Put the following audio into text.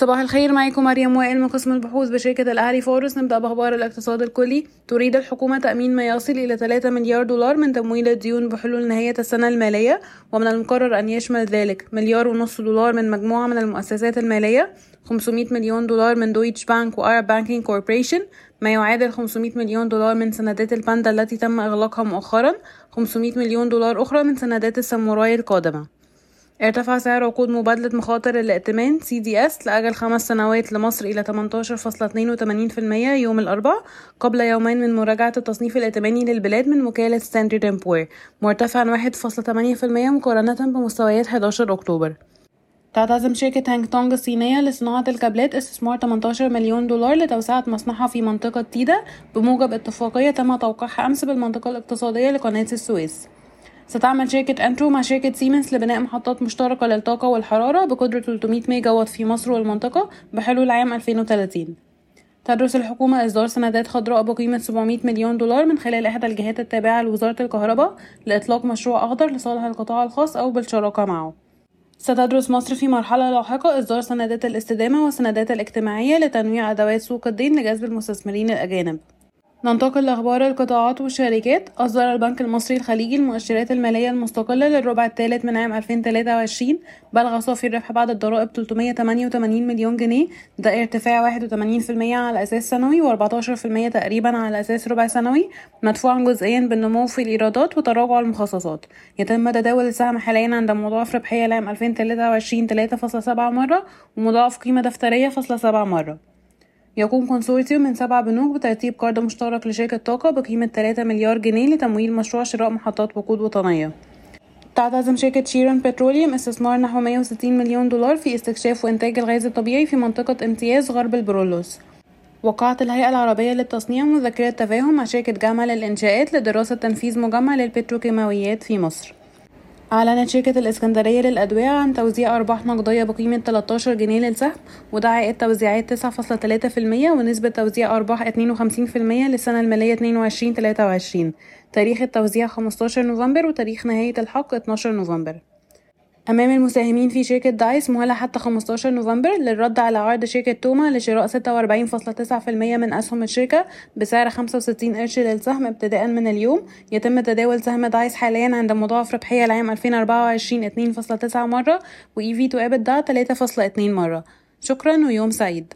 صباح الخير معاكم مريم وائل من قسم البحوث بشركة الأهلي فاروس نبدأ بأخبار الاقتصاد الكلي. تريد الحكومة تأمين ما يصل إلى 3 مليار دولار من تمويل الديون بحلول نهاية السنة المالية ومن المقرر أن يشمل ذلك مليار ونصف دولار من مجموعة من المؤسسات المالية 500 مليون دولار من Deutsche Bank و Arab Banking Corporation. ما يعادل 500 مليون دولار من سندات الباندا التي تم إغلاقها مؤخرا 500 مليون دولار أخرى من سندات الساموراي القادمة. ارتفع سعر عقود مبادلة مخاطر الائتمان CDS لأجل خمس سنوات لمصر إلى 18.82% يوم الأربعاء قبل يومين من مراجعة التصنيف الائتماني للبلاد من وكالة Standard & Poor's مرتفعا 1.8% مقارنة بمستويات 11 أكتوبر. تعتزم شركة هانج تونج الصينية لصناعة الكابلات استثمار 18 مليون دولار لتوسعة مصنعها في منطقة تيدا بموجب اتفاقية تم توقيعها أمس بالمنطقة الاقتصادية لقناة السويس. ستعمل شركة Intro مع شركة سيمنز لبناء محطات مشتركة للطاقة والحرارة بقدرة 300 ميجا وات في مصر والمنطقة بحلول عام 2030 تدرس الحكومة إصدار سندات خضراء بقيمة 700 مليون دولار من خلال إحدى الجهات التابعة لوزارة الكهرباء لإطلاق مشروع أخضر لصالح القطاع الخاص أو بالشراكة معه. ستدرس مصر في مرحلة لاحقة إصدار سندات الاستدامة والسندات الاجتماعية لتنويع أدوات سوق الدين لجذب المستثمرين الأجانب. ننتقل لأخبار القطاعات والشركات. أصدر البنك المصري الخليجي المؤشرات المالية المستقلة للربع الثالث من عام 2023 بلغ صافي الربح بعد الضرائب 388 مليون جنيه. ده ارتفاع 81% على أساس سنوي و14% تقريبا على أساس ربع سنوي. مدفوعا جزئيا بالنمو في الإيرادات وتراجع المخصصات. يتم تداول السهم حاليا عند مضاعف ربحية لعام 2023 3.7 مرة ومضاعف قيمة دفترية فاصلة سبعة مرة. يقوم كونسورتيوم من سبع بنوك بترتيب قرض مشترك لشركة طاقة بقيمة 3 مليار جنيه لتمويل مشروع شراء محطات وقود وطنية. تعتزم شركة شيرون بتروليوم استثمار نحو 160 مليون دولار في استكشاف وإنتاج الغاز الطبيعي في منطقة امتياز غرب البرولوس. وقعت الهيئة العربية للتصنيع مذكرة تفاهم مع شركة جامعة للإنشاءات لدراسة تنفيذ مجمع للبتروكيماويات في مصر. أعلنت شركة الإسكندرية للأدوية عن توزيع أرباح نقدية بقيمة 13 جنيه للسهم وده عائد توزيعات 9.3% ونسبة توزيع أرباح 52% للسنة المالية 22-23 تاريخ التوزيع 15 نوفمبر وتاريخ نهاية الحق 12 نوفمبر. أمام المساهمين في شركة دايس مهلة حتى 15 نوفمبر للرد على عرض شركة توما لشراء 46.9% من أسهم الشركة بسعر 65 قرش للسهم ابتداء من اليوم. يتم تداول سهم دايس حاليا عند مضاعف ربحية لعام 2024 2.9 مرة و EV to EBITDA 3.2 مرة. شكرا ويوم سعيد.